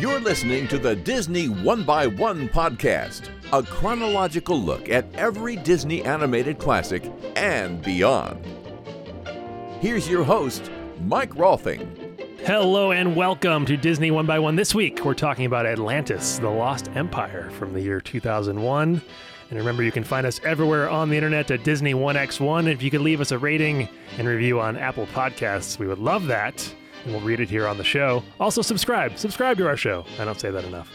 You're listening to the Disney One by One podcast, a chronological look at every Disney animated classic and beyond. Here's your host, Mike Rolfing. Hello and welcome to Disney One by One. This week we're talking about Atlantis, the Lost Empire from the year 2001. And remember, you can find us everywhere on the internet at Disney 1x1. If you could leave us a rating and review on Apple Podcasts, we would love that and we'll read it here on the show. Also, subscribe. Subscribe to our show. I don't say that enough.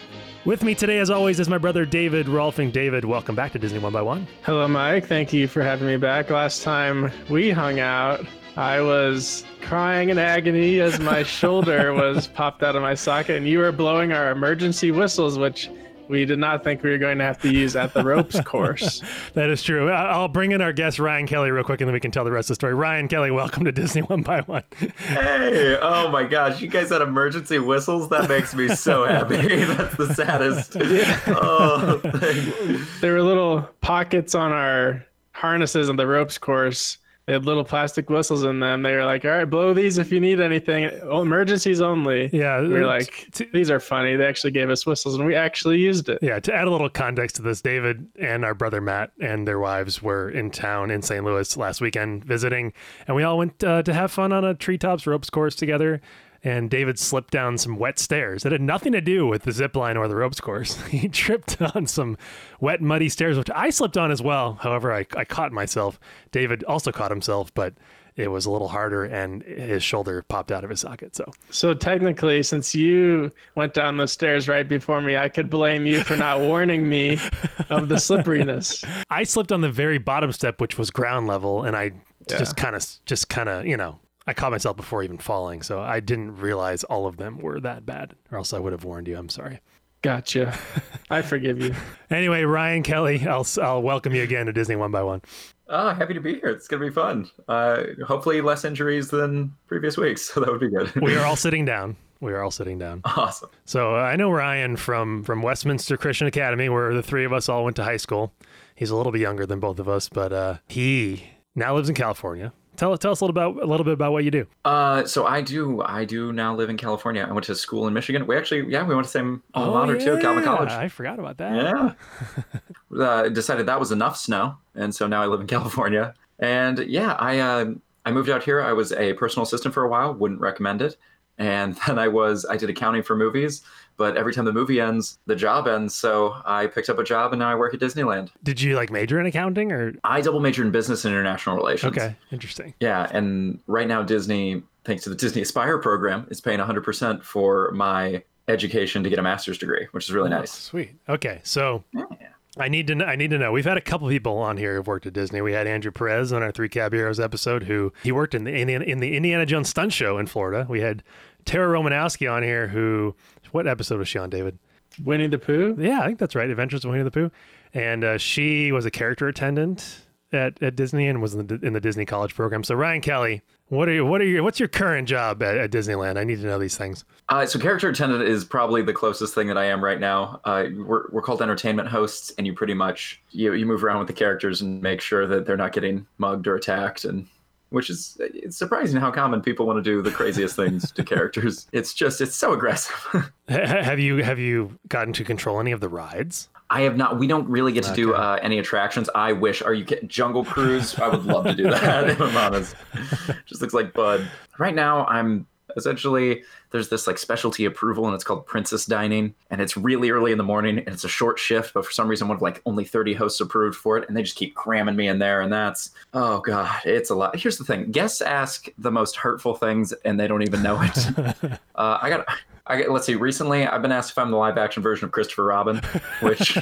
With me today, as always, is my brother David Rolfing. David, welcome back to Disney One by One. Hello, Mike. Thank you for having me back. Last time we hung out, I was crying in agony as my shoulder was popped out of my socket, and you were blowing our emergency whistles, which we did not think we were going to have to use at the ropes course. that is true. I'll bring in our guest Ryan Kelly real quick, and then we can tell the rest of the story. Ryan Kelly, welcome to Disney One by One. hey! Oh my gosh, you guys had emergency whistles. That makes me so happy. That's the saddest. Yeah. Oh, there were little pockets on our harnesses on the ropes course they had little plastic whistles in them. They were like, "All right, blow these if you need anything. Oh, emergencies only." Yeah, we are like, "These are funny." They actually gave us whistles, and we actually used it. Yeah. To add a little context to this, David and our brother Matt and their wives were in town in St. Louis last weekend visiting, and we all went uh, to have fun on a treetops ropes course together and David slipped down some wet stairs. It had nothing to do with the zip line or the ropes course. he tripped on some wet, muddy stairs, which I slipped on as well. However, I, I caught myself. David also caught himself, but it was a little harder and his shoulder popped out of his socket. So, so technically, since you went down the stairs right before me, I could blame you for not warning me of the slipperiness. I slipped on the very bottom step, which was ground level, and I yeah. just kind of, just kind of, you know, I caught myself before even falling, so I didn't realize all of them were that bad, or else I would have warned you. I'm sorry. Gotcha. I forgive you. anyway, Ryan Kelly, I'll I'll welcome you again to Disney One by One. Oh, happy to be here. It's gonna be fun. Uh, hopefully, less injuries than previous weeks, so that would be good. we are all sitting down. We are all sitting down. Awesome. So uh, I know Ryan from from Westminster Christian Academy, where the three of us all went to high school. He's a little bit younger than both of us, but uh, he now lives in California. Tell, tell us a little about a little bit about what you do. Uh, so I do I do now live in California. I went to school in Michigan. We actually yeah we went to the same alma oh, mater yeah. too, Calvin College. I forgot about that. Yeah, uh, decided that was enough snow, and so now I live in California. And yeah, I uh, I moved out here. I was a personal assistant for a while. Wouldn't recommend it. And then I was I did accounting for movies but every time the movie ends, the job ends. So I picked up a job and now I work at Disneyland. Did you like major in accounting or? I double majored in business and international relations. Okay, interesting. Yeah, and right now Disney, thanks to the Disney Aspire program, is paying 100% for my education to get a master's degree, which is really oh, nice. Sweet. Okay, so. Yeah. I need to know, I need to know. We've had a couple people on here who've worked at Disney. We had Andrew Perez on our Three Caballeros episode, who he worked in the in, in the Indiana Jones stunt show in Florida. We had Tara Romanowski on here, who what episode was she on, David? Winnie the Pooh. Yeah, I think that's right. Adventures of Winnie the Pooh, and uh, she was a character attendant at, at Disney and was in the, in the Disney College program. So Ryan Kelly, what are you? What are your? What's your current job at, at Disneyland? I need to know these things. Uh, so character attendant is probably the closest thing that I am right now. Uh, we're we're called entertainment hosts, and you pretty much you you move around with the characters and make sure that they're not getting mugged or attacked and which is it's surprising how common people want to do the craziest things to characters. It's just it's so aggressive. have you have you gotten to control any of the rides? I have not. We don't really get to okay. do uh, any attractions. I wish. Are you kidding? Jungle Cruise? I would love to do that. if I'm honest, just looks like Bud. Right now, I'm essentially there's this like specialty approval and it's called princess dining and it's really early in the morning and it's a short shift but for some reason one of like only 30 hosts approved for it and they just keep cramming me in there and that's oh god it's a lot. Here's the thing. Guests ask the most hurtful things and they don't even know it. Uh, i got I, let's see. Recently, I've been asked if I'm the live action version of Christopher Robin, which,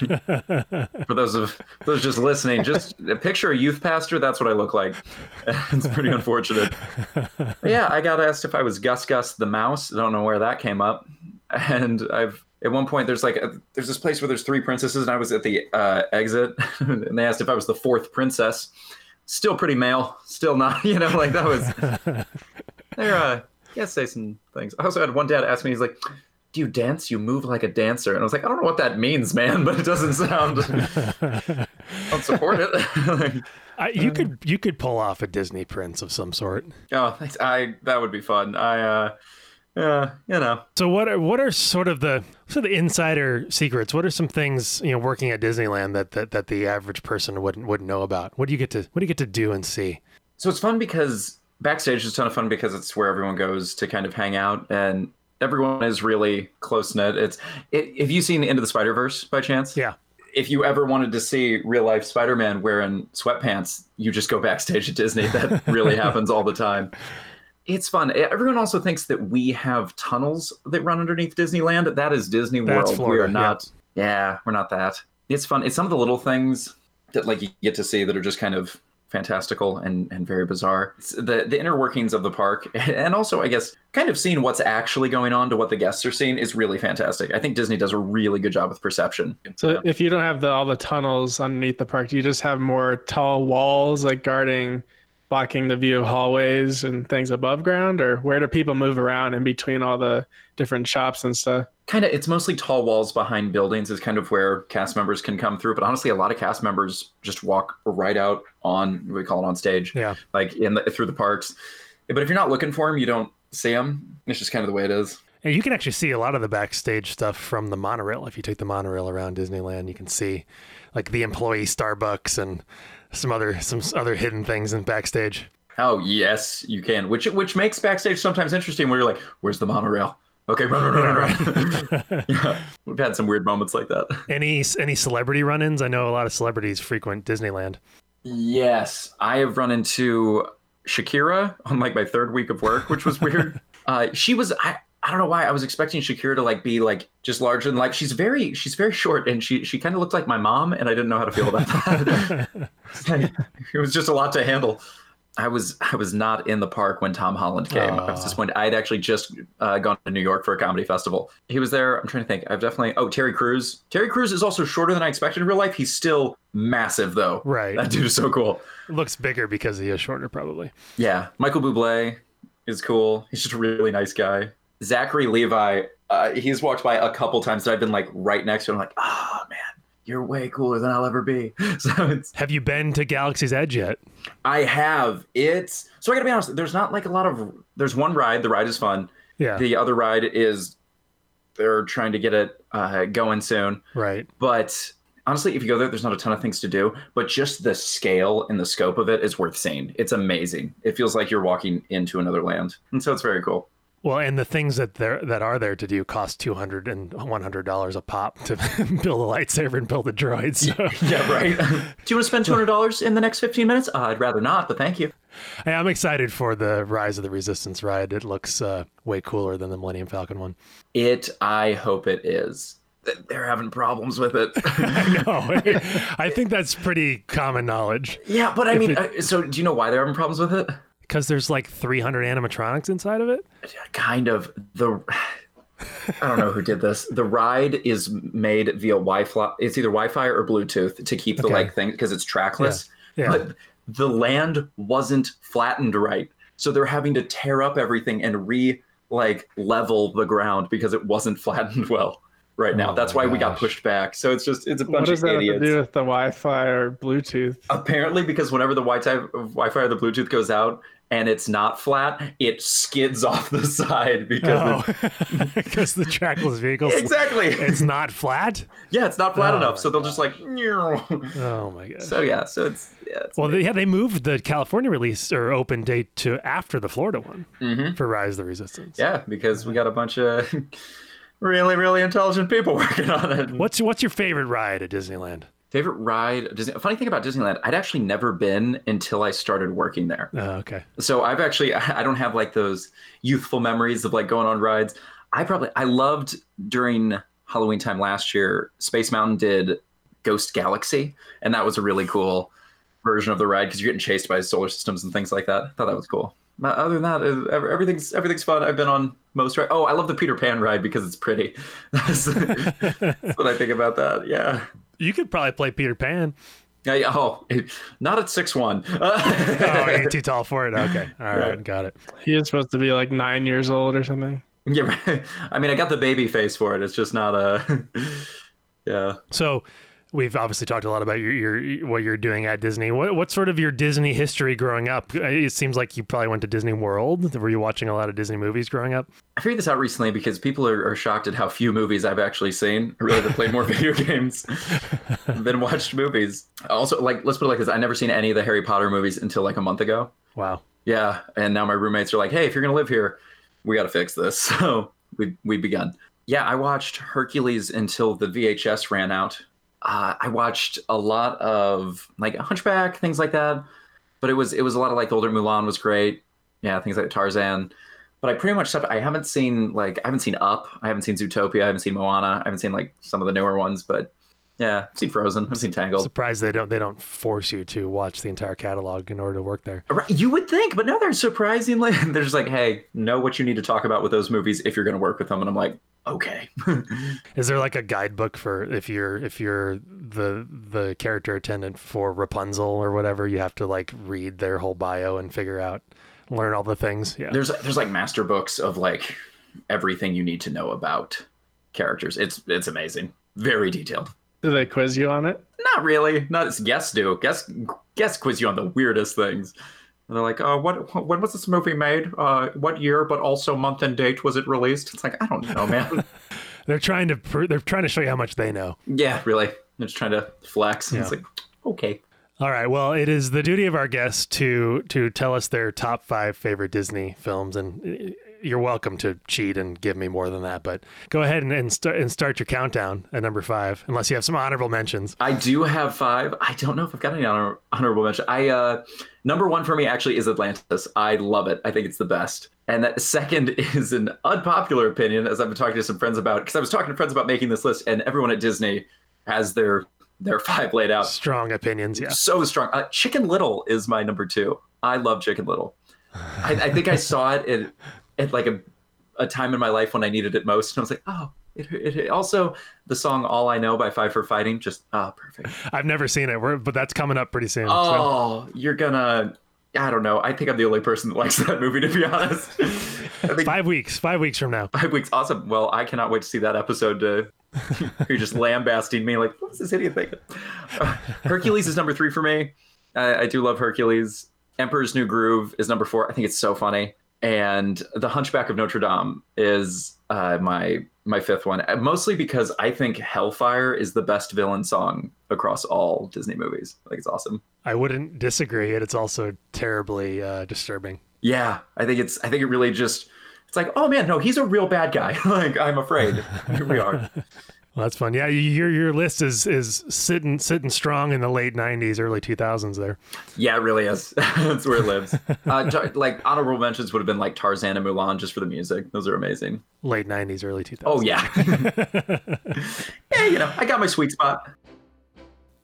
for those of those just listening, just picture a youth pastor. That's what I look like. it's pretty unfortunate. But yeah, I got asked if I was Gus Gus the mouse. I don't know where that came up, and I've at one point there's like a, there's this place where there's three princesses, and I was at the uh, exit, and they asked if I was the fourth princess. Still pretty male. Still not. You know, like that was. They're uh, yeah, say some things. I also had one dad ask me, he's like, do you dance? You move like a dancer. And I was like, I don't know what that means, man, but it doesn't sound. I'll support it. like, I, you could you could pull off a Disney prince of some sort. Oh, I that would be fun. I uh, Yeah, you know. So what are what are sort of the sort of the insider secrets? What are some things you know working at Disneyland that, that that the average person wouldn't wouldn't know about? What do you get to what do you get to do and see? So it's fun because backstage is a ton of fun because it's where everyone goes to kind of hang out and everyone is really close knit. It's it, have you seen Into the Spider Verse by chance? Yeah. If you ever wanted to see real life Spider Man wearing sweatpants, you just go backstage at Disney. That really happens all the time. It's fun. Everyone also thinks that we have tunnels that run underneath Disneyland. That is Disney That's World. Florida, we are not. Yeah. yeah, we're not that. It's fun. It's some of the little things that like you get to see that are just kind of fantastical and, and very bizarre. It's the the inner workings of the park, and also I guess kind of seeing what's actually going on to what the guests are seeing is really fantastic. I think Disney does a really good job with perception. So yeah. if you don't have the all the tunnels underneath the park, do you just have more tall walls like guarding blocking the view of hallways and things above ground or where do people move around in between all the different shops and stuff kind of it's mostly tall walls behind buildings is kind of where cast members can come through but honestly a lot of cast members just walk right out on we call it on stage yeah like in the, through the parks but if you're not looking for them you don't see them it's just kind of the way it is and you can actually see a lot of the backstage stuff from the monorail if you take the monorail around disneyland you can see like the employee starbucks and some other some other hidden things in backstage. Oh yes, you can. Which which makes backstage sometimes interesting where you're like, "Where's the monorail?" Okay, run, run, run, run. yeah, we've had some weird moments like that. Any any celebrity run-ins? I know a lot of celebrities frequent Disneyland. Yes, I have run into Shakira on like my third week of work, which was weird. uh, she was I, I don't know why I was expecting Shakira to like be like just larger than like she's very she's very short and she she kind of looked like my mom and I didn't know how to feel about that. it was just a lot to handle. I was I was not in the park when Tom Holland came. I was disappointed. I had actually just uh, gone to New York for a comedy festival. He was there. I'm trying to think. I've definitely. Oh, Terry Crews. Terry Crews is also shorter than I expected in real life. He's still massive though. Right. That dude is so cool. Looks bigger because he is shorter, probably. Yeah. Michael Bublé is cool. He's just a really nice guy. Zachary Levi, uh, he's walked by a couple times that I've been like right next to him, like, oh man, you're way cooler than I'll ever be. So it's. Have you been to Galaxy's Edge yet? I have. It's so I gotta be honest. There's not like a lot of. There's one ride. The ride is fun. Yeah. The other ride is they're trying to get it uh, going soon. Right. But honestly, if you go there, there's not a ton of things to do, but just the scale and the scope of it is worth seeing. It's amazing. It feels like you're walking into another land, and so it's very cool. Well, and the things that there that are there to do cost two hundred and one hundred dollars a pop to build a lightsaber and build a droid. So. Yeah, right. do you want to spend two hundred dollars in the next fifteen minutes? Uh, I'd rather not, but thank you. Hey, I'm excited for the Rise of the Resistance ride. It looks uh, way cooler than the Millennium Falcon one. It, I hope it is. They're having problems with it. I know. I think that's pretty common knowledge. Yeah, but I mean, it, uh, so do you know why they're having problems with it? Because there's like 300 animatronics inside of it kind of the i don't know who did this the ride is made via wi-fi it's either wi-fi or bluetooth to keep the okay. like thing because it's trackless yeah. Yeah. but the land wasn't flattened right so they're having to tear up everything and re like level the ground because it wasn't flattened well right now. Oh That's why gosh. we got pushed back. So it's just it's a bunch what does of that idiots. Have to do with the Wi-Fi or Bluetooth? Apparently, because whenever the Wi-Fi, Wi-Fi or the Bluetooth goes out and it's not flat, it skids off the side because oh. because the trackless vehicle exactly it's not flat. Yeah, it's not flat oh enough, so they'll just like. Oh my god. So yeah, so it's yeah. It's well, they, yeah, they moved the California release or open date to after the Florida one mm-hmm. for Rise of the Resistance. Yeah, because we got a bunch of really, really intelligent people working on it. What's what's your favorite ride at Disneyland? Favorite ride? Disney, funny thing about Disneyland, I'd actually never been until I started working there. Oh, okay. So I've actually I don't have like those youthful memories of like going on rides. I probably I loved during Halloween time last year. Space Mountain did Ghost Galaxy, and that was a really cool version of the ride because you're getting chased by solar systems and things like that. I thought that was cool. But other than that, everything's everything's fun. I've been on most right. Oh, I love the Peter Pan ride because it's pretty. That's, that's what I think about that. Yeah. You could probably play Peter Pan. Yeah, yeah. Oh, not at six one. oh, you're too tall for it. Okay, all right, right, got it. He is supposed to be like nine years old or something. Yeah, I mean, I got the baby face for it. It's just not a. yeah. So, we've obviously talked a lot about your, your what you're doing at Disney. What what's sort of your Disney history growing up? Uh, it seems like you probably went to Disney World. Were you watching a lot of Disney movies growing up? I figured this out recently because people are, are shocked at how few movies I've actually seen. I really have played more video games than watched movies. Also, like let's put it like this: I never seen any of the Harry Potter movies until like a month ago. Wow. Yeah, and now my roommates are like, "Hey, if you're gonna live here, we got to fix this." So we we begun. Yeah, I watched Hercules until the VHS ran out. Uh, I watched a lot of like Hunchback, things like that. But it was it was a lot of like older Mulan was great. Yeah, things like Tarzan. But I pretty much. I haven't seen like I haven't seen Up. I haven't seen Zootopia. I haven't seen Moana. I haven't seen like some of the newer ones. But yeah, I've seen Frozen. I've seen Tangled. Surprised they don't they don't force you to watch the entire catalog in order to work there. Right, You would think, but no, they're surprisingly they're just like, hey, know what you need to talk about with those movies if you're going to work with them. And I'm like, okay. Is there like a guidebook for if you're if you're the the character attendant for Rapunzel or whatever, you have to like read their whole bio and figure out learn all the things. Yeah. there's there's like master books of like everything you need to know about characters. It's it's amazing, very detailed. Do they quiz you on it? Not really. Not as guests do. Guests guests quiz you on the weirdest things. And they're like, uh, what when was this movie made? Uh, what year, but also month and date was it released? It's like I don't know, man. They're trying to pr- they're trying to show you how much they know. yeah, really. They're just trying to flex. And It's like, okay. All right. Well, it is the duty of our guests to to tell us their top five favorite Disney films, and you're welcome to cheat and give me more than that. But go ahead and, and start and start your countdown at number five, unless you have some honorable mentions. I do have five. I don't know if I've got any honor- honorable mention. I uh, number one for me actually is Atlantis. I love it. I think it's the best. And that second is an unpopular opinion, as I've been talking to some friends about. Because I was talking to friends about making this list, and everyone at Disney has their their five laid out. Strong opinions. Yeah. So strong. Uh, Chicken Little is my number two. I love Chicken Little. I, I think I saw it at, at like a, a time in my life when I needed it most, and I was like, oh. It, it, it- also the song "All I Know" by Five for Fighting, just ah, perfect. I've never seen it, we're, but that's coming up pretty soon. so. Oh, you're gonna. I don't know. I think I'm the only person that likes that movie, to be honest. Think Five weeks. Five weeks from now. five weeks. Awesome. Well, I cannot wait to see that episode. To you're just lambasting me, like, what's this idiot thinking? Uh, Hercules is number three for me. I, I do love Hercules. Emperor's New Groove is number four. I think it's so funny. And The Hunchback of Notre Dame is uh, my my fifth one, Uh, mostly because I think Hellfire is the best villain song across all Disney movies. I think it's awesome. I wouldn't disagree. and It's also terribly uh, disturbing. Yeah, I think it's. I think it really just. It's like, oh man, no, he's a real bad guy. like I'm afraid. Here we are. Well, that's fun. Yeah, your your list is is sitting sitting strong in the late '90s, early 2000s. There. Yeah, it really is. That's where it lives. Uh, tar- like honorable mentions would have been like Tarzan and Mulan just for the music. Those are amazing. Late '90s, early 2000s. Oh yeah. yeah, you know, I got my sweet spot.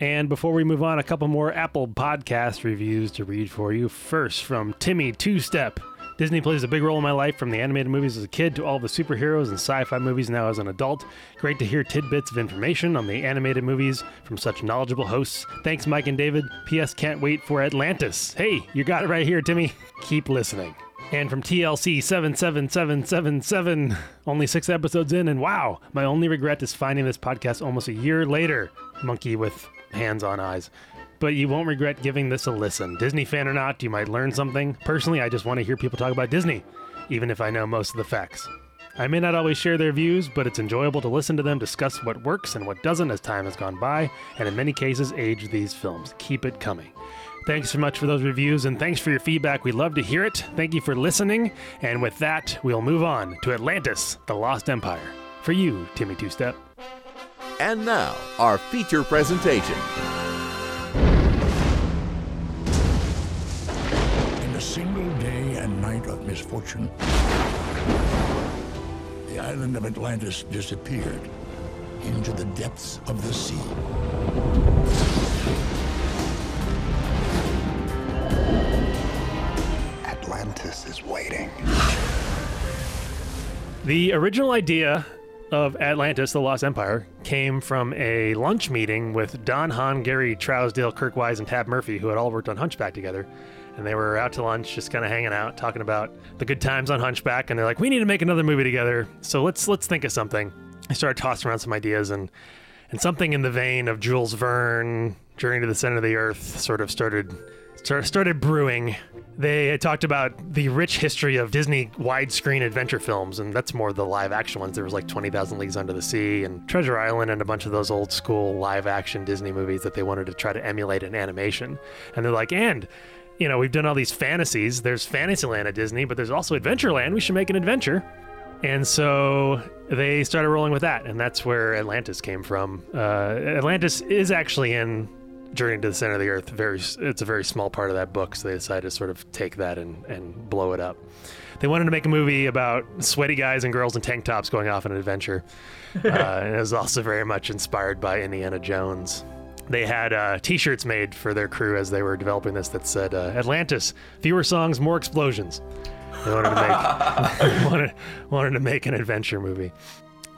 And before we move on, a couple more Apple Podcast reviews to read for you. First, from Timmy Two Step. Disney plays a big role in my life from the animated movies as a kid to all the superheroes and sci fi movies now as an adult. Great to hear tidbits of information on the animated movies from such knowledgeable hosts. Thanks, Mike and David. P.S. Can't wait for Atlantis. Hey, you got it right here, Timmy. Keep listening. And from TLC 77777, only six episodes in, and wow, my only regret is finding this podcast almost a year later. Monkey with hands on eyes. But you won't regret giving this a listen. Disney fan or not, you might learn something. Personally, I just want to hear people talk about Disney, even if I know most of the facts. I may not always share their views, but it's enjoyable to listen to them discuss what works and what doesn't as time has gone by, and in many cases, age these films. Keep it coming. Thanks so much for those reviews and thanks for your feedback. We love to hear it. Thank you for listening. And with that, we'll move on to Atlantis, the Lost Empire. For you, Timmy Two Step. And now, our feature presentation. Misfortune, the island of Atlantis disappeared into the depths of the sea. Atlantis is waiting. The original idea of Atlantis, the Lost Empire, came from a lunch meeting with Don Hahn, Gary Trousdale, Kirk Wise, and Tab Murphy, who had all worked on Hunchback together. And they were out to lunch, just kind of hanging out, talking about the good times on Hunchback. And they're like, "We need to make another movie together, so let's let's think of something." I started tossing around some ideas, and And something in the vein of Jules Verne, Journey to the Center of the Earth, sort of started start- started brewing. They had talked about the rich history of Disney widescreen adventure films, and that's more the live action ones. There was like 20,000 Leagues Under the Sea and Treasure Island and a bunch of those old school live action Disney movies that they wanted to try to emulate in animation. And they're like, and you know, we've done all these fantasies. There's Fantasyland at Disney, but there's also Adventureland. We should make an adventure. And so they started rolling with that, and that's where Atlantis came from. Uh, Atlantis is actually in Journey to the Center of the Earth. Very, it's a very small part of that book, so they decided to sort of take that and, and blow it up. They wanted to make a movie about sweaty guys and girls in tank tops going off on an adventure, uh, and it was also very much inspired by Indiana Jones. They had uh, T-shirts made for their crew as they were developing this that said uh, "Atlantis: fewer songs, more explosions." They wanted to make wanted, wanted to make an adventure movie.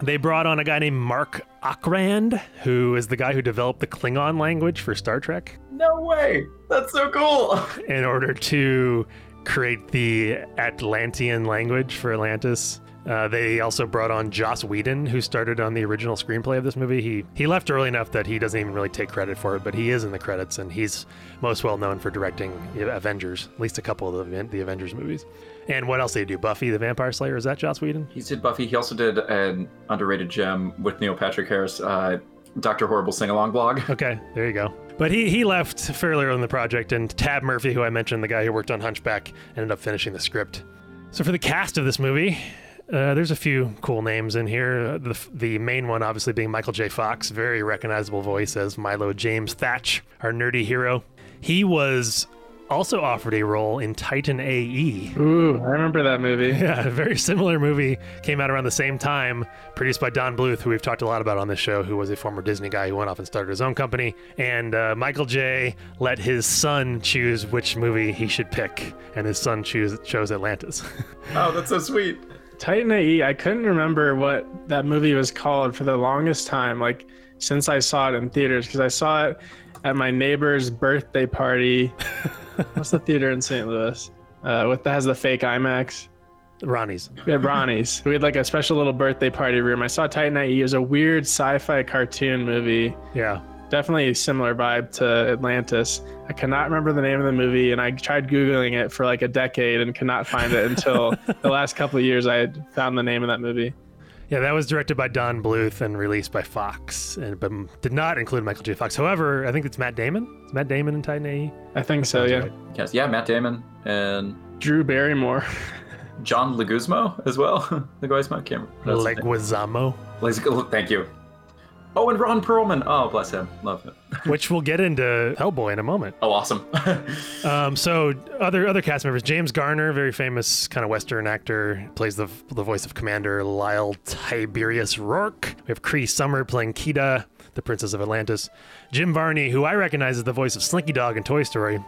They brought on a guy named Marc Okrand, who is the guy who developed the Klingon language for Star Trek, No way. That's so cool. in order to create the Atlantean language for Atlantis. Uh, they also brought on Joss Whedon, who started on the original screenplay of this movie. He he left early enough that he doesn't even really take credit for it, but he is in the credits, and he's most well known for directing Avengers, at least a couple of the, the Avengers movies. And what else did he do? Buffy the Vampire Slayer? Is that Joss Whedon? He did Buffy. He also did an underrated gem with Neil Patrick Harris, uh, Doctor Horrible sing along blog. Okay, there you go. But he, he left fairly early in the project, and Tab Murphy, who I mentioned, the guy who worked on Hunchback, ended up finishing the script. So for the cast of this movie, uh, there's a few cool names in here. Uh, the, the main one, obviously, being Michael J. Fox, very recognizable voice as Milo James Thatch, our nerdy hero. He was also offered a role in Titan AE. Ooh, I remember that movie. Yeah, a very similar movie came out around the same time, produced by Don Bluth, who we've talked a lot about on this show, who was a former Disney guy who went off and started his own company. And uh, Michael J. let his son choose which movie he should pick, and his son choose, chose Atlantis. Oh, that's so sweet. Titan AE, I couldn't remember what that movie was called for the longest time, like since I saw it in theaters, because I saw it at my neighbor's birthday party. What's the theater in St. Louis? Uh, with that has the fake IMAX. Ronnie's. We had Ronnie's. We had like a special little birthday party room. I saw Titan AE. It was a weird sci-fi cartoon movie. Yeah. Definitely a similar vibe to Atlantis. I cannot remember the name of the movie, and I tried googling it for like a decade and could not find it until the last couple of years. I had found the name of that movie. Yeah, that was directed by Don Bluth and released by Fox, and but did not include Michael J. Fox. However, I think it's Matt Damon. It's Matt Damon in Titan AE. I think so. Yeah. right. Yes, yeah, Matt Damon and Drew Barrymore. John Leguizamo as well. Leguizamo, can't remember. Leguizamo, Thank you. Oh, and Ron Perlman. Oh, bless him. Love him. which we'll get into Hellboy in a moment. Oh, awesome. Um, so other other cast members: James Garner, very famous kind of Western actor, plays the the voice of Commander Lyle Tiberius Rourke. We have Cree Summer playing Kida, the Princess of Atlantis. Jim Varney, who I recognize as the voice of Slinky Dog in Toy Story,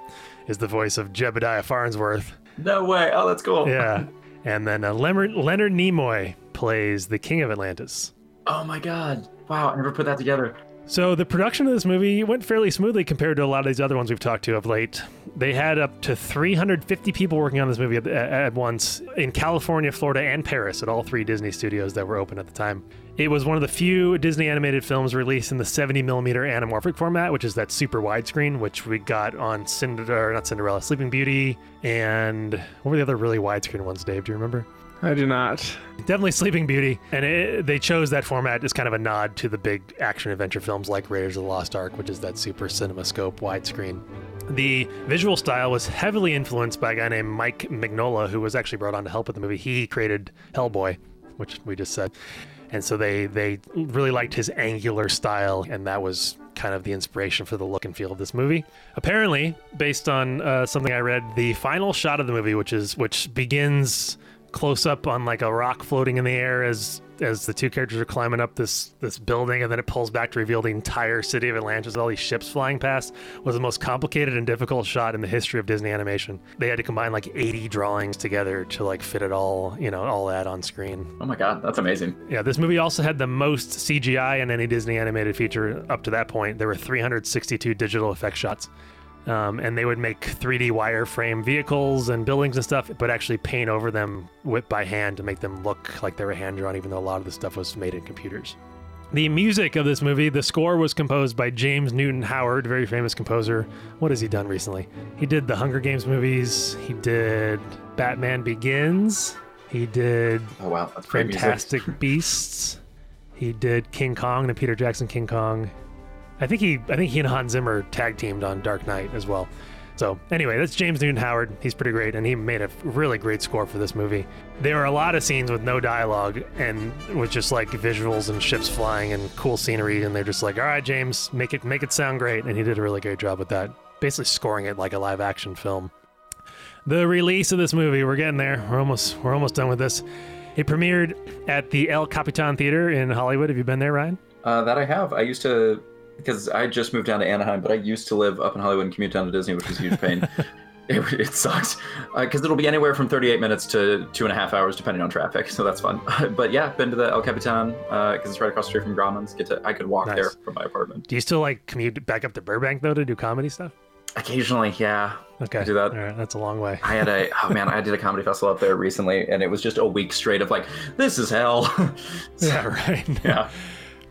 is the voice of Jebediah Farnsworth. no way. Oh, that's cool. Yeah, and then uh, Leonard, Leonard Nimoy plays the King of Atlantis. Oh my God. Wow, I never put that together. So the production of this movie went fairly smoothly compared to a lot of these other ones we've talked to of late. They had up to 350 people working on this movie at, at once in California, Florida, and Paris at all three Disney studios that were open at the time. It was one of the few Disney animated films released in the 70 millimeter anamorphic format, which is that super widescreen, which we got on Cinderella, not Cinderella, Sleeping Beauty, and what were the other really widescreen ones, Dave? Do you remember? I do not. Definitely Sleeping Beauty. And it, they chose that format as kind of a nod to the big action adventure films like Raiders of the Lost Ark, which is that super cinemascope widescreen. The visual style was heavily influenced by a guy named Mike Mignola, who was actually brought on to help with the movie. He created Hellboy, which we just said. And so they, they really liked his angular style, and that was kind of the inspiration for the look and feel of this movie. Apparently, based on uh, something I read, the final shot of the movie, which is which begins close up on like a rock floating in the air as as the two characters are climbing up this this building and then it pulls back to reveal the entire city of Atlantis with all these ships flying past was the most complicated and difficult shot in the history of Disney animation. They had to combine like 80 drawings together to like fit it all, you know, all that on screen. Oh my God, that's amazing. Yeah, this movie also had the most CGI in any Disney animated feature up to that point. There were 362 digital effect shots. Um, and they would make 3D wireframe vehicles and buildings and stuff, but actually paint over them with by hand to make them look like they were hand drawn, even though a lot of the stuff was made in computers. The music of this movie, the score was composed by James Newton Howard, very famous composer. What has he done recently? He did the Hunger Games movies. He did Batman Begins. He did Oh wow, that's great music. Fantastic Beasts. He did King Kong, the Peter Jackson King Kong. I think he I think he and Hans Zimmer tag teamed on Dark Knight as well. So anyway, that's James Newton Howard. He's pretty great, and he made a really great score for this movie. There are a lot of scenes with no dialogue and with just like visuals and ships flying and cool scenery, and they're just like, "All right, James, make it make it sound great," and he did a really great job with that. Basically, scoring it like a live action film. The release of this movie, we're getting there. We're almost we're almost done with this. It premiered at the El Capitan Theater in Hollywood. Have you been there, Ryan? Uh, that I have. I used to because I just moved down to Anaheim, but I used to live up in Hollywood and commute down to Disney, which was a huge pain. it, it sucks uh, because it'll be anywhere from 38 minutes to two and a half hours, depending on traffic. So that's fun. but yeah, been to the El Capitan uh, because it's right across the street from Grauman's. Get to I could walk Nice. there from my apartment. Do you still like commute back up to Burbank though to do comedy stuff? Occasionally, yeah. Okay, I do that. All right, that's a long way. I had a oh man, I did a comedy festival up there recently, and it was just a week straight of like, this is hell. So, yeah, right. yeah.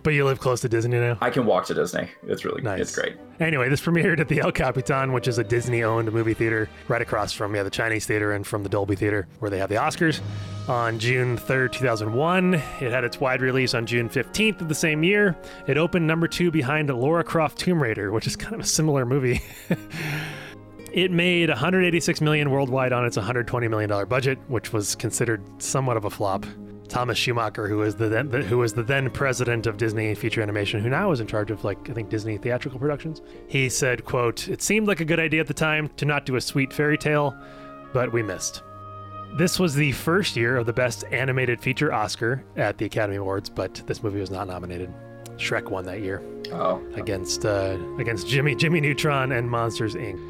But you live close to Disney now. I can walk to Disney. It's really Nice. it's great. Anyway, this premiered at the El Capitan, which is a Disney-owned movie theater right across from yeah the Chinese Theater and from the Dolby Theater, where they have the Oscars. On June 3rd, 2001, it had its wide release on June 15th of the same year. It opened number two behind Laura Croft Tomb Raider, which is kind of a similar movie. it made 186 million worldwide on its 120 million dollar budget, which was considered somewhat of a flop. Thomas Schumacher, who was the then, who was the then president of Disney Feature Animation, who now is in charge of like I think Disney theatrical productions, he said, "quote It seemed like a good idea at the time to not do a sweet fairy tale, but we missed." This was the first year of the Best Animated Feature Oscar at the Academy Awards, but this movie was not nominated. Shrek won that year Oh, against uh, against Jimmy Jimmy Neutron and Monsters Inc.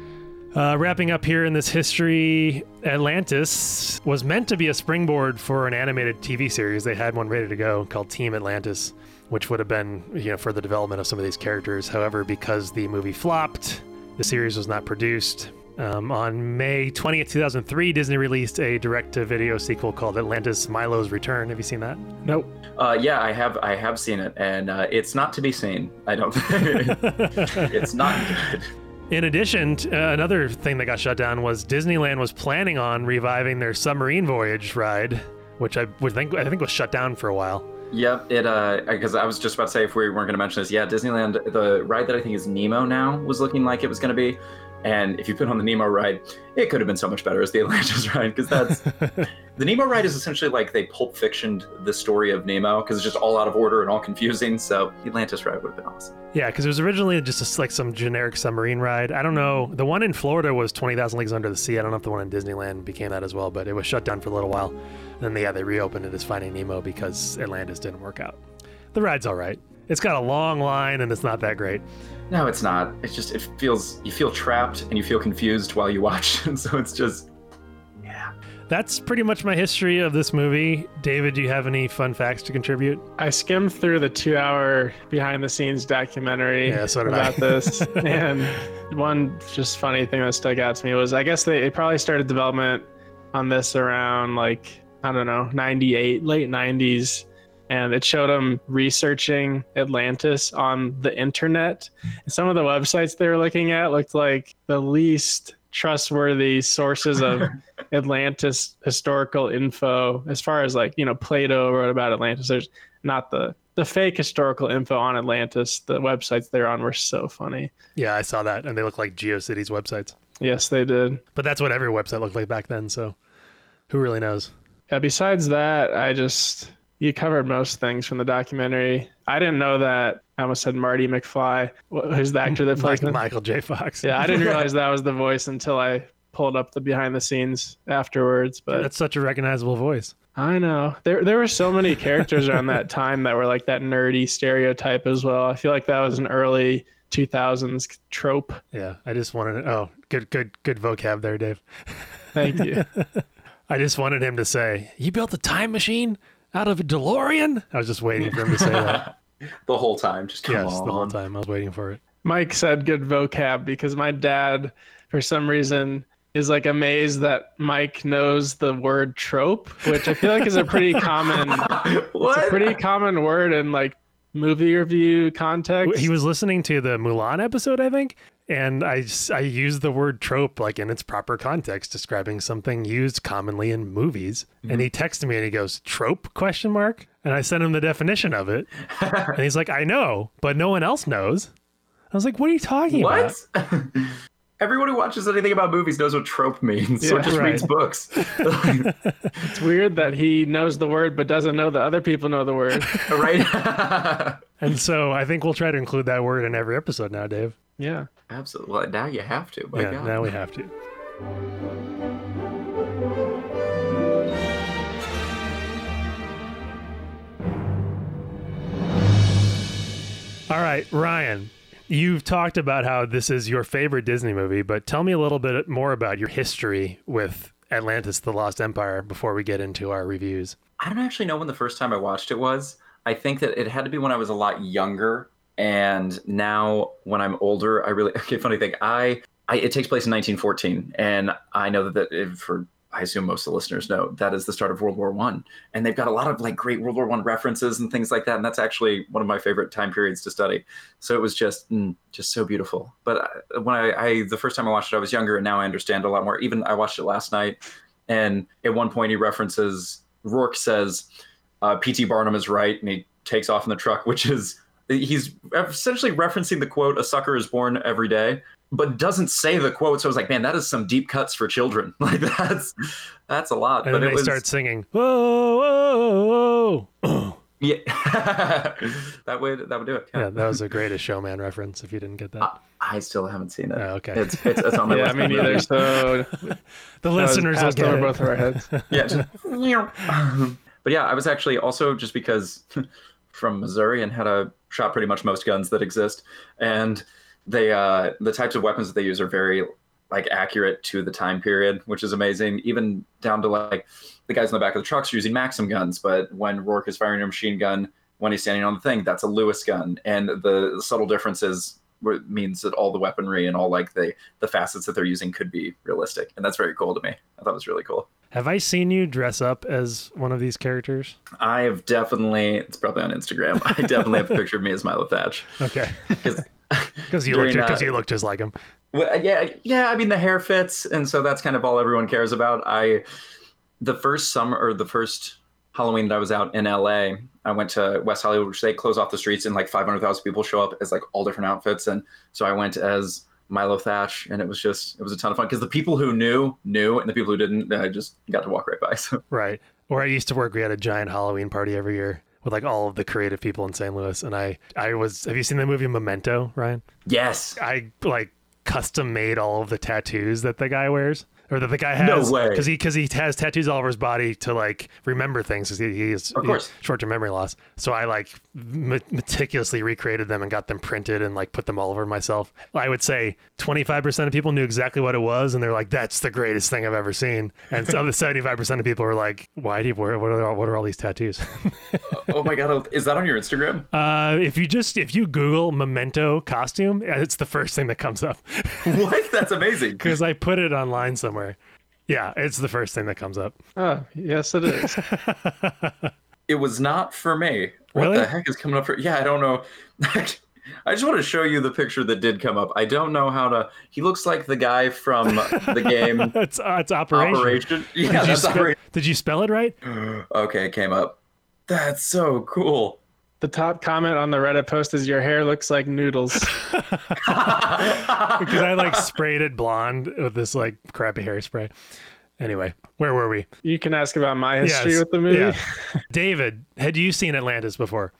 Uh, wrapping up here in this history, Atlantis was meant to be a springboard for an animated TV series. They had one ready to go called Team Atlantis, which would have been you know for the development of some of these characters. However, because the movie flopped, the series was not produced. Um, on May 20th, 2003, Disney released a direct-to-video sequel called Atlantis: Milo's Return. Have you seen that? Nope. Uh, yeah, I have. I have seen it, and uh, it's not to be seen. I don't. it's not good. In addition, uh, another thing that got shut down was Disneyland was planning on reviving their submarine voyage ride, which I would think I think was shut down for a while. Yep. It. Uh, because I was just about to say if we weren't going to mention this, yeah, Disneyland. The ride that I think is Nemo now was looking like it was going to be, and if you've been on the Nemo ride, it could have been so much better as the Atlantis ride because that's the Nemo ride is essentially like they pulp fictioned the story of Nemo because it's just all out of order and all confusing. So the Atlantis ride would have been awesome. Yeah, because it was originally just a, like some generic submarine ride. I don't know. The one in Florida was Twenty Thousand Leagues Under the Sea. I don't know if the one in Disneyland became that as well, but it was shut down for a little while. And then yeah, they reopened it as Finding Nemo because Atlantis didn't work out. The ride's all right. It's got a long line and it's not that great. No, it's not. It's just it feels you feel trapped and you feel confused while you watch, and so it's just yeah. That's pretty much my history of this movie. David, do you have any fun facts to contribute? I skimmed through the two-hour behind-the-scenes documentary Yeah, so did I. about this, and one just funny thing that stuck out to me was I guess they, they probably started development on this around like I don't know '98, late '90s, and it showed them researching Atlantis on the internet. And some of the websites they were looking at looked like the least trustworthy sources of Atlantis historical info as far as like you know Plato wrote about Atlantis. There's not the the fake historical info on Atlantis. The websites they're on were so funny. Yeah, I saw that, and they look like GeoCities websites. Yes, they did. But that's what every website looked like back then. So, who really knows? Yeah, besides that, I just you covered most things from the documentary. I didn't know that I almost said Marty McFly. Who's the actor that plays Michael. Michael J. Fox. Yeah, I didn't realize that was the voice until I pulled up the behind the scenes afterwards. But that's such a recognizable voice. I know there there were so many characters around that time that were like that nerdy stereotype as well. I feel like that was an early 2000s trope. Yeah, I just wanted. To, oh, good, good, good vocab there, Dave. Thank you. I just wanted him to say, "You built a time machine out of a DeLorean." I was just waiting for him to say that. the whole time. Just come yes, on. the whole time I was waiting for it. Mike said good vocab because my dad, for some reason, is like amazed that Mike knows the word trope, which I feel like is a pretty common, it's a pretty common word in like movie review context. He was listening to the Mulan episode, I think, and I, I use the word trope like in its proper context, describing something used commonly in movies. And he mm-hmm. texted me and he goes, "Trope?" question mark. And I sent him the definition of it, and he's like, "I know, but no one else knows." I was like, "What are you talking about?" Everyone who watches anything about movies knows what trope means. so Yeah, just right. reads books. It's weird that he knows the word but doesn't know that other people know the word. right? And so I think we'll try to include that word in every episode now, Dave. Yeah. Absolutely. Well, now you have to. My yeah, God. now we have to. All right, Ryan, you've talked about how this is your favorite Disney movie, but tell me a little bit more about your history with Atlantis the Lost Empire before we get into our reviews. I don't actually know when the first time I watched it was. I think that it had to be when I was a lot younger. And now when I'm older, I really okay. Funny thing, I, I it takes place in 1914, and I know that, that for I assume most of the listeners know that is the start of World War One, and they've got a lot of like great World War One references and things like that. And that's actually one of my favorite time periods to study. So it was just mm, just so beautiful. But I- when I, I the first time I watched it, I was younger, and now I understand a lot more. Even I watched it last night, and at one point he references Rourke says uh, P.T. Barnum is right, and he takes off in the truck, which is he's essentially referencing the quote "A sucker is born every day," but doesn't say the quote. So I was like, man, that is some deep cuts for children. Like that's that's a lot. And but then it they was start singing, whoa, whoa, whoa. yeah, that would that would do it. yeah, that was a greatest showman reference if you didn't get that. I still haven't seen it. Oh, okay. It's it's, it's on my Yeah, list. me neither. So the that listeners will passed get over it. both of our heads. yeah. Just, but yeah, I was actually also just because from Missouri and had a shot pretty much most guns that exist, and they uh, the types of weapons that they use are very like accurate to the time period, which is amazing. Even down to like the guys in the back of the trucks are using Maxim guns, but when Rourke is firing a machine gun when he's standing on the thing, that's a Lewis gun, and the subtle differences means that all the weaponry and all like the the facets that they're using could be realistic, and that's very cool to me. I thought it was really cool. Have I seen you dress up as one of these characters? I have definitely, it's probably on Instagram. I definitely have a picture of me as Milo Thatch. Okay. Because you look uh, because you look just like him. Well, yeah, yeah. I mean, the hair fits, and so that's kind of all everyone cares about. I, the first summer or the first Halloween that I was out in LA, I went to West Hollywood, which they close off the streets, and like 500,000 people show up as like all different outfits, and so I went as Milo Thatch, and it was just it was a ton of fun because the people who knew knew, and the people who didn't, I just got to walk right by. So Right. Or I used to work. We had a giant Halloween party every year with like all of the creative people in St. Louis, and I I was. Have you seen the movie Memento, Ryan? yes, I like custom made all of the tattoos that the guy wears. Or that the guy No has, way. because he because he has tattoos all over his body to like remember things. 'cause he, he has Of course. short term memory loss. So I like me- meticulously recreated them and got them printed and like put them all over myself. I would say twenty five percent of people knew exactly what it was, and they're like, "That's the greatest thing I've ever seen." And so the seventy five percent of people were like, "Why do you wear? What are what are all these tattoos?" oh my god, is that on your Instagram? uh, if you just if you Google memento costume, it's the first thing that comes up. what? That's amazing. because I put it online somewhere. Yeah, it's the first thing that comes up. Oh, yes, it is. it was not for me. What Really? the heck is coming up for? Yeah, I don't know. I just want to show you the picture that did come up. I don't know how to. He looks like the guy from the game It's uh, it's operation. Operation. Yeah, Did you, that's spe- Operation. did you spell it right? Okay, it came up. That's so cool. The top comment on the Reddit post is your hair looks like noodles. Because I like sprayed it blonde with this like crappy hairspray. Anyway, where were we? You can ask about my history Yes, with the movie. yeah. David, had you seen Atlantis before?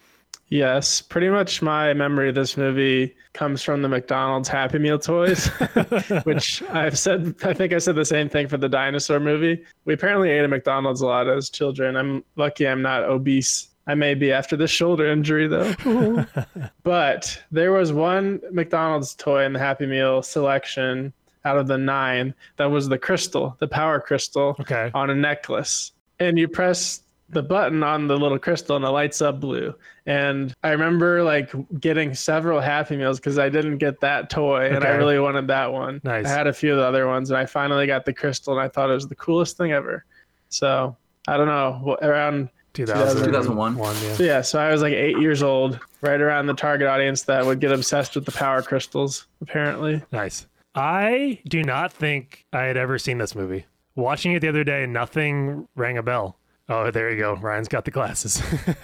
Yes, pretty much my memory of this movie comes from the McDonald's Happy Meal toys, which I've said, I think I said the same thing for the dinosaur movie. We apparently ate at McDonald's a lot as children. I'm lucky I'm not obese. I may be after the shoulder injury though. but there was one McDonald's toy in the Happy Meal selection out of the nine that was the crystal, the power crystal Okay. on a necklace and you press the button on the little crystal and it lights up blue and i remember like getting several happy meals because i didn't get that toy and i really wanted that one Nice. i had a few of the other ones and i finally got the crystal and i thought it was the coolest thing ever so i don't know around 2000, 2001. yeah. So yeah, so I was like eight years old, right around the target audience that would get obsessed with the power crystals, apparently. Nice. I do not think I had ever seen this movie. Watching it the other day, nothing rang a bell. Oh, there you go. Ryan's got the glasses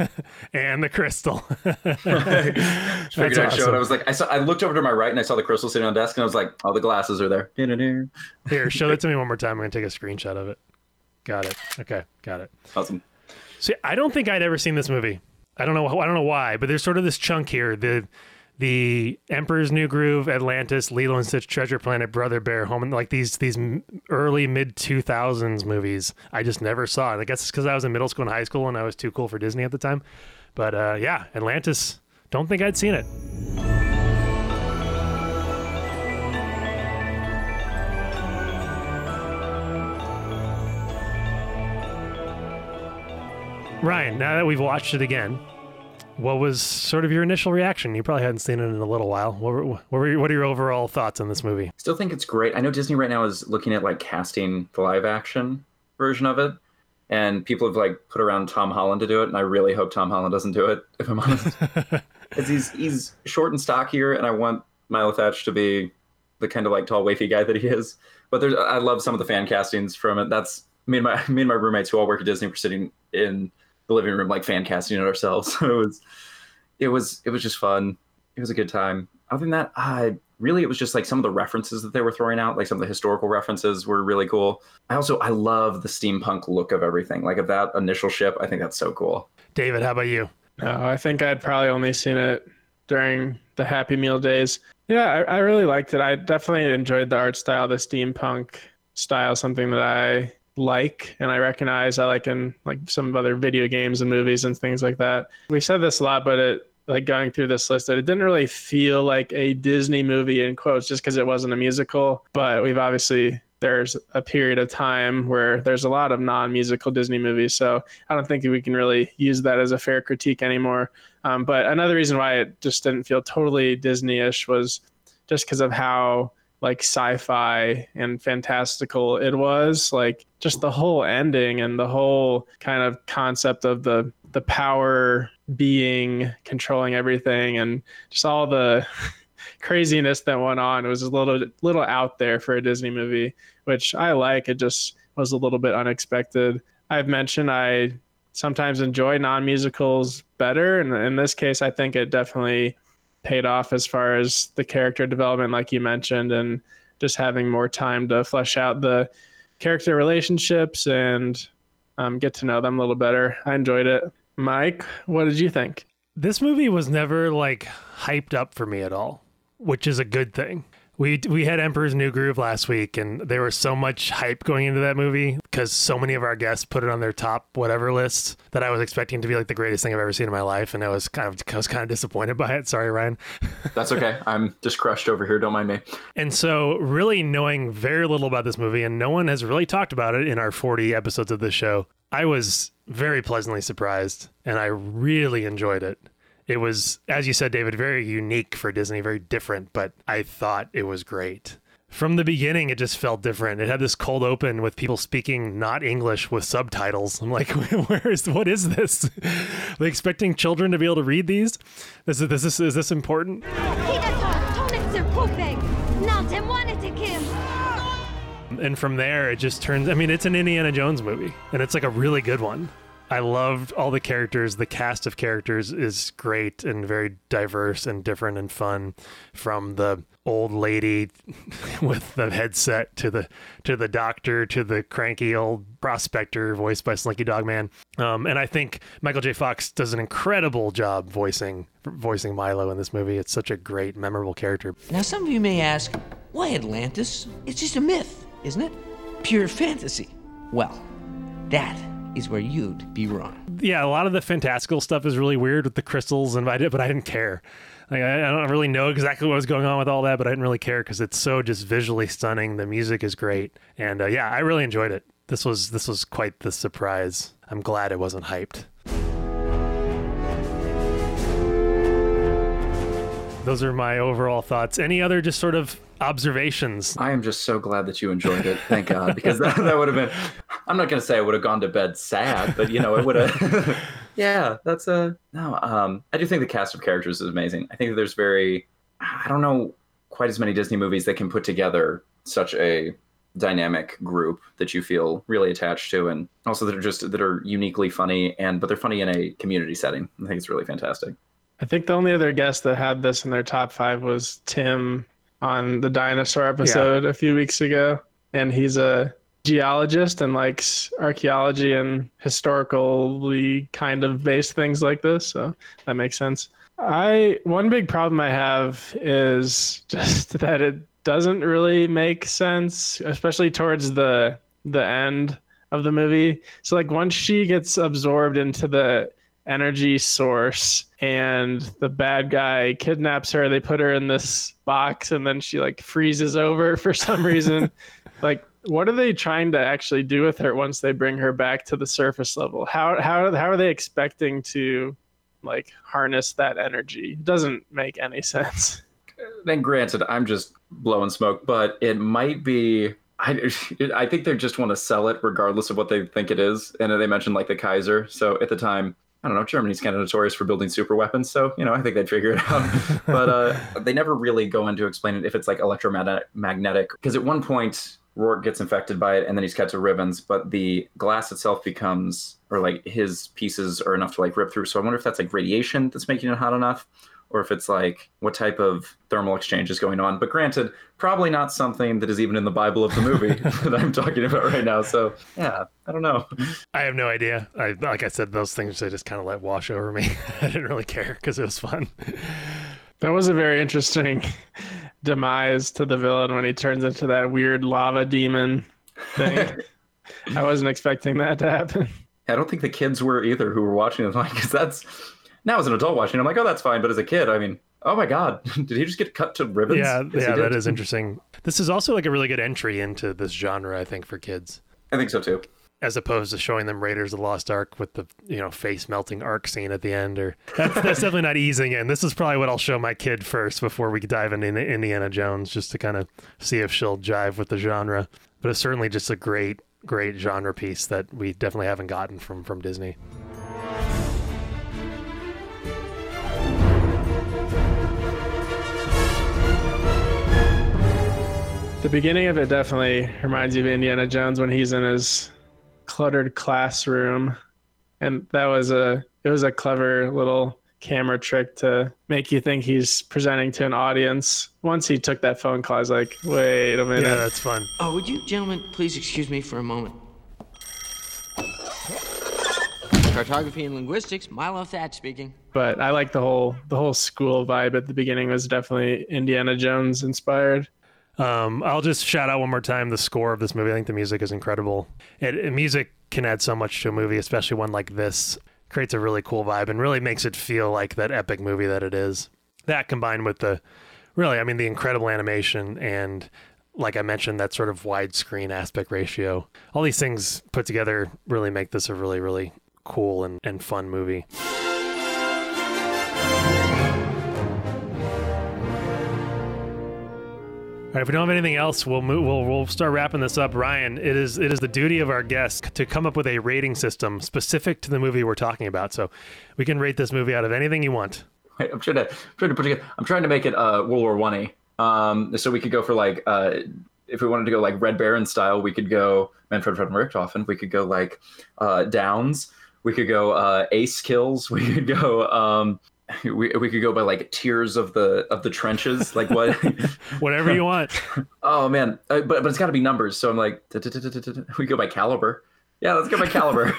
and the crystal. Figured I'd show it. awesome. I was like, I saw. I looked over to my right and I saw the crystal sitting on the desk, and I was like, "Oh, the glasses are there." Here, show that to me one more time. I'm going to take a screenshot of it. Got it. Okay, got it. Awesome. See, I don't think I'd ever seen this movie. I don't know. I don't know why, but there's sort of this chunk here. The the Emperor's New Groove, Atlantis, Lilo and Stitch, Treasure Planet, Brother Bear, Home, and like these these early mid 2000s movies. I just never saw. And I guess it's because I was in middle school and high school, and I was too cool for Disney at the time. But uh, yeah, Atlantis. Don't think I'd seen it. Ryan, now that we've watched it again, what was sort of your initial reaction? You probably hadn't seen it in a little while. What were, what were your, what are your overall thoughts on this movie? Still think it's great. I know Disney right now is looking at like casting the live action version of it, and people have like put around Tom Holland to do it, and I really hope Tom Holland doesn't do it. If I'm honest, because he's he's short and stockier, and I want Milo Thatch to be the kind of like tall, wafy guy that he is. But there's I love some of the fan castings from it. That's me and my me and my roommates who all work at Disney were sitting in the living room like fan casting it ourselves. So it was it was it was just fun. It was a good time. Other than that, I really it was just like some of the references that they were throwing out, like some of the historical references were really cool. I also I love the steampunk look of everything. Like of that initial ship, I think that's so cool. David, how about you? No, I think I'd probably only seen it during the Happy Meal days. Yeah, I, I really liked it. I definitely enjoyed the art style, the steampunk style, something that I like and I recognize I like in like some of other video games and movies and things like that. We said this a lot, but it like going through this list that it didn't really feel like a Disney movie in quotes just because it wasn't a musical. But we've obviously there's a period of time where there's a lot of non-musical Disney movies, so I don't think we can really use that as a fair critique anymore. Um, but another reason why it just didn't feel totally Disney-ish was just because of how like sci-fi and fantastical it was like just the whole ending and the whole kind of concept of the the power being controlling everything and just all the craziness that went on. It was a little little out there for a disney movie which i like. It just was a little bit unexpected. I've mentioned i sometimes enjoy non-musicals better. And in this case i think it definitely paid off as far as the character development, like you mentioned, and just having more time to flesh out the character relationships and um, get to know them a little better. I enjoyed it. Mike, what did you think? This movie was never like hyped up for me at all, which is a good thing. We we had Emperor's New Groove last week, and there was so much hype going into that movie because so many of our guests put it on their top whatever list that I was expecting to be like the greatest thing I've ever seen in my life, and I was kind of I was kind of disappointed by it. Sorry, Ryan. That's okay. I'm just crushed over here. Don't mind me. And so, really knowing very little about this movie, and no one has really talked about it in our 40 episodes of this show, I was very pleasantly surprised, and I really enjoyed it. It was, as you said, David, very unique for Disney, very different, but I thought it was great. From the beginning, it just felt different. It had this cold open with people speaking not English with subtitles. I'm like, where is what is this? Are they expecting children to be able to read these? This is this is, is this important? And from there, it just turns. I mean, it's an Indiana Jones movie, and it's like a really good one. I loved all the characters. The cast of characters is great and very diverse and different and fun. From the old lady with the headset to the to the doctor to the cranky old prospector voiced by Slinky Dogman. Um, and I think Michael J. Fox does an incredible job voicing voicing Milo in this movie. It's such a great, memorable character. Now, some of you may ask, why Atlantis? It's just a myth, isn't it? Pure fantasy. Well, that is where you'd be wrong. Yeah, a lot of the fantastical stuff is really weird with the crystals and I did, but I didn't care. Like I, I don't really know exactly what was going on with all that, but I didn't really care because it's so just visually stunning. The music is great, and uh, yeah, I really enjoyed it. This was this was quite the surprise. I'm glad it wasn't hyped. Those are my overall thoughts. Any other just sort of observations? I am just so glad that you enjoyed it. Thank God, because that, that would have been. I'm not gonna say I would have gone to bed sad, but you know, it would have. yeah, that's a no. Um, I do think the cast of characters is amazing. I think there's very, I don't know, quite as many Disney movies that can put together such a dynamic group that you feel really attached to and also that are just that are uniquely funny and but they're funny in a community setting i think it's really fantastic I think the only other guest that had this in their top five was Tim on the dinosaur episode a few weeks ago. And he's a geologist and likes archaeology and historically kind of based things like this. So that makes sense. I one big problem I have is just that it doesn't really make sense, especially towards the the end of the movie. So like once she gets absorbed into the energy source and the bad guy kidnaps her. They put her in this box and then she like freezes over for some reason. Like what are they trying to actually do with her once they bring her back to the surface level? How how how are they expecting to like harness that energy? It doesn't make any sense. Then granted i'm just blowing smoke but it might be I, I think they just want to sell it regardless of what they think it is. And they mentioned like the Kaiser. So at the time, I don't know, Germany's kind of notorious for building super weapons, so you know, I think they'd figure it out. but uh, they never really go into explaining if it's like electromagnetic, because at one point Rourke gets infected by it, and then he's cut to ribbons. But the glass itself becomes, or like his pieces are enough to like rip through. So I wonder if that's like radiation that's making it hot enough, or if it's like what type of thermal exchange is going on. But granted, probably not something that is even in the Bible of the movie that I'm talking about right now. So yeah, I don't know. I have no idea. I like I said, those things I just kind of let wash over me. I didn't really care because it was fun. That was a very interesting demise to the villain when he turns into that weird lava demon thing. I wasn't expecting that to happen. I don't think the kids were either who were watching it. Like, because that's now as an adult watching, I'm like, oh, that's fine. But as a kid, I mean, oh my god, did he just get cut to ribbons? Yeah, Yes, yeah, that is interesting. This is also like a really good entry into this genre, I think, for kids, I think so too. as opposed to showing them Raiders of the Lost Ark with the you know face melting arc scene at the end. Or that's, that's definitely not easing in. This is probably what I'll show my kid first before we dive into Indiana Jones, just to kind of see if she'll jive with the genre. But it's certainly just a great, great genre piece that we definitely haven't gotten from from Disney. The beginning of it definitely reminds you of Indiana Jones when he's in his cluttered classroom, and that was a it was a clever little camera trick to make you think he's presenting to an audience. Once he took that phone call, I was like, wait a minute. Yeah, that's fun. Oh, would you gentlemen please excuse me for a moment? Cartography and linguistics, Milo Thatch speaking. but I like the whole the whole school vibe at the beginning was definitely Indiana Jones inspired. Um, I'll just shout out one more time the score of this movie. I think the music is incredible. It, it- music can add so much to a movie, especially one like this. Creates a really cool vibe and really makes it feel like that epic movie that it is. That combined with the really, I mean, the incredible animation and like I mentioned, that sort of widescreen aspect ratio. All these things put together really make this a really, really cool and, and fun movie. All right, if we don't have anything else, we'll move, we'll we'll start wrapping this up. Ryan, it is it is the duty of our guests to come up with a rating system specific to the movie we're talking about. So we can rate this movie out of anything you want. I'm trying to I'm trying to put. I'm trying to make it uh, World War One. Um, so we could go for like uh, if we wanted to go like Red Baron style, we could go Manfred von Richthofen. We could go like uh, Downs. We could go uh, Ace kills. We could go. Um, we, we could go by like tiers of the of the trenches. Like what? Whatever you want. oh man, uh, but but it's got to be numbers. So I'm like, we go by caliber. Yeah, let's go by caliber.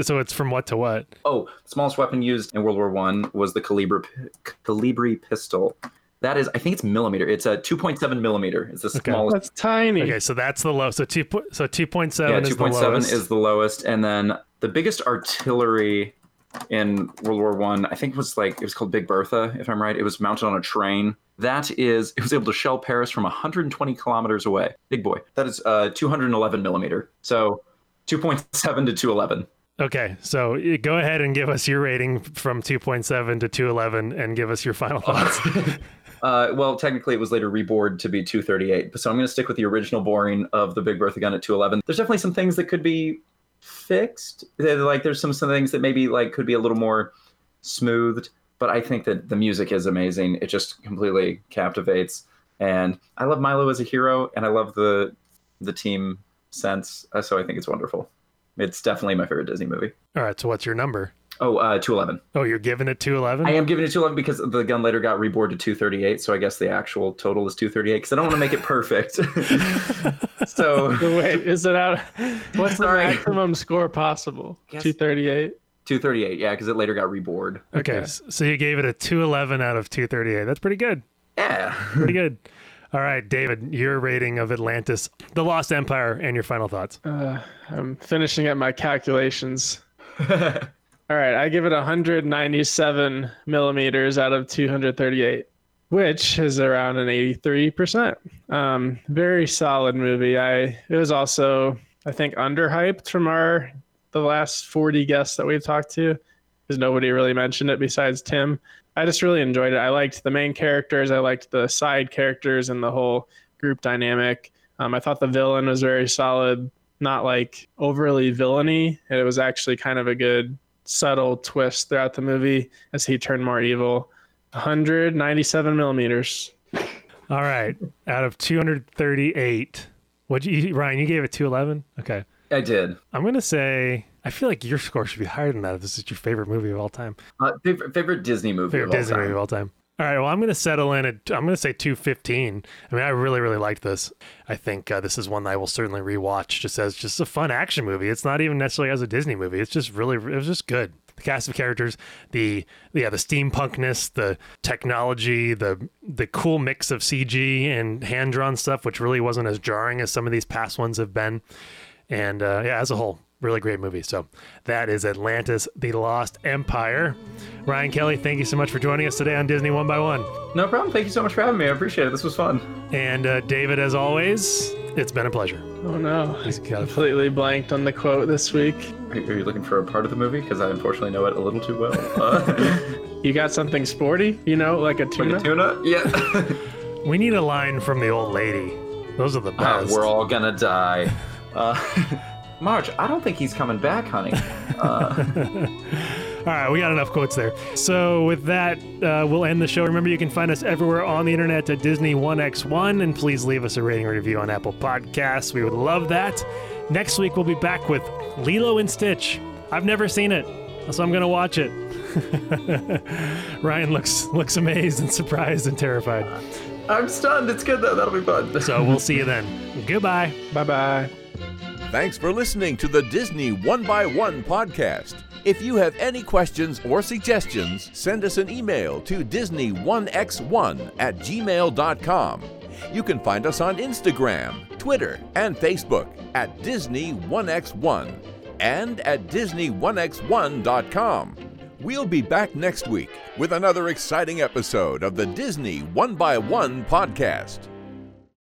so it's from what to what? Oh, smallest weapon used in World War One was the Kolibri Kolibri pistol. That is, I think it's millimeter. It's a 2.7 millimeter. It's the Okay. smallest. That's tiny. Okay, so that's the low. So two po- so two point yeah, seven is 2.7 is the lowest, and then the biggest artillery in World War One, I, think was like it was called Big Bertha, if I'm right. It was mounted on a train. That is, it was able to shell Paris from 120 kilometers away. Big boy. That is uh, 211 millimeter. So 2.7 to 211. Okay, so go ahead and give us your rating from 2.7 to 211 and give us your final thoughts. Uh, well, technically, it was later rebored to be 238. So I'm going to stick with the original boring of the Big Bertha gun at 211. There's definitely some things that could be fixed. Like there's some some things that maybe like could be a little more smoothed. But I think that the music is amazing. It just completely captivates, and I love Milo as a hero, and I love the the team sense. Uh, So I think it's wonderful. It's definitely my favorite Disney movie. All right, so what's your number? Oh, uh, 211. Oh, you're giving it 211? I am giving it 211 because the gun later got rebored to 238. So I guess the actual total is 238 because I don't want to make it perfect. so Wait, is it out? What's the maximum score possible? 238. 238, yeah, because it later got rebored. Okay, Okay. so you gave it a 211 out of 238. That's pretty good. Yeah. Pretty good. All right, David, your rating of Atlantis, The Lost Empire, and your final thoughts. Uh, I'm finishing up my calculations. All right, I give it 197 millimeters out of 238, which is around an 83%. Um, very solid movie. I it was also I think underhyped from our the last 40 guests that we've talked to, because nobody really mentioned it besides Tim. I just really enjoyed it. I liked the main characters. I liked the side characters and the whole group dynamic. Um, I thought the villain was very solid, not like overly villainy. It was actually kind of a good subtle twist throughout the movie as he turned more evil. 197 millimeters. All right, out of 238, what you Ryan? You gave it 211. Okay, I did. I'm gonna say I feel like your score should be higher than that. If this is your favorite movie of all time, Uh, favorite, favorite Disney movie favorite of all Disney time. movie of all time. All right, well, I'm gonna settle in at I'm gonna say 215. I mean, I really really liked this. I think uh, this is one that I will certainly rewatch just as just a fun action movie. It's not even necessarily as a Disney movie. It's just really it was just good. The cast of characters, the yeah, the steampunkness, the technology, the the cool mix of CG and hand drawn stuff, which really wasn't as jarring as some of these past ones have been. And uh, yeah, as a whole, really great movie. So that is Atlantis: The Lost Empire. Ryan Kelly, thank you so much for joining us today on Disney One by One. No problem. Thank you so much for having me. I appreciate it. This was fun. And uh, David, as always, it's been a pleasure. Oh no. He's got a- Completely blanked on the quote this week. Are are you looking for a part of the movie? Because I unfortunately know it a little too well. Uh, You got something sporty, you know, like a tuna? like a tuna? Yeah. We need a line from the old lady. Those are the Uh, best. we're all gonna die. Uh, Marge, I don't think he's coming back, honey. Uh, All right, we got enough quotes there. So with that, uh, we'll end the show. Remember, you can find us everywhere on the internet at Disney 1x1, and please leave us a rating or review on Apple Podcasts. We would love that. Next week, we'll be back with Lilo and Stitch. I've never seen it, so I'm gonna watch it. Ryan looks looks amazed and surprised and terrified. I'm stunned. It's good though. That'll be fun. So we'll see you then. Goodbye. Bye bye. Thanks for listening to the Disney One by One podcast. If you have any questions or suggestions, send us an email to Disney1x1 at gmail.com. You can find us on Instagram, Twitter, and Facebook at Disney1x1 and at Disney1x1.com. We'll be back next week with another exciting episode of the Disney One by One podcast.